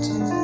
to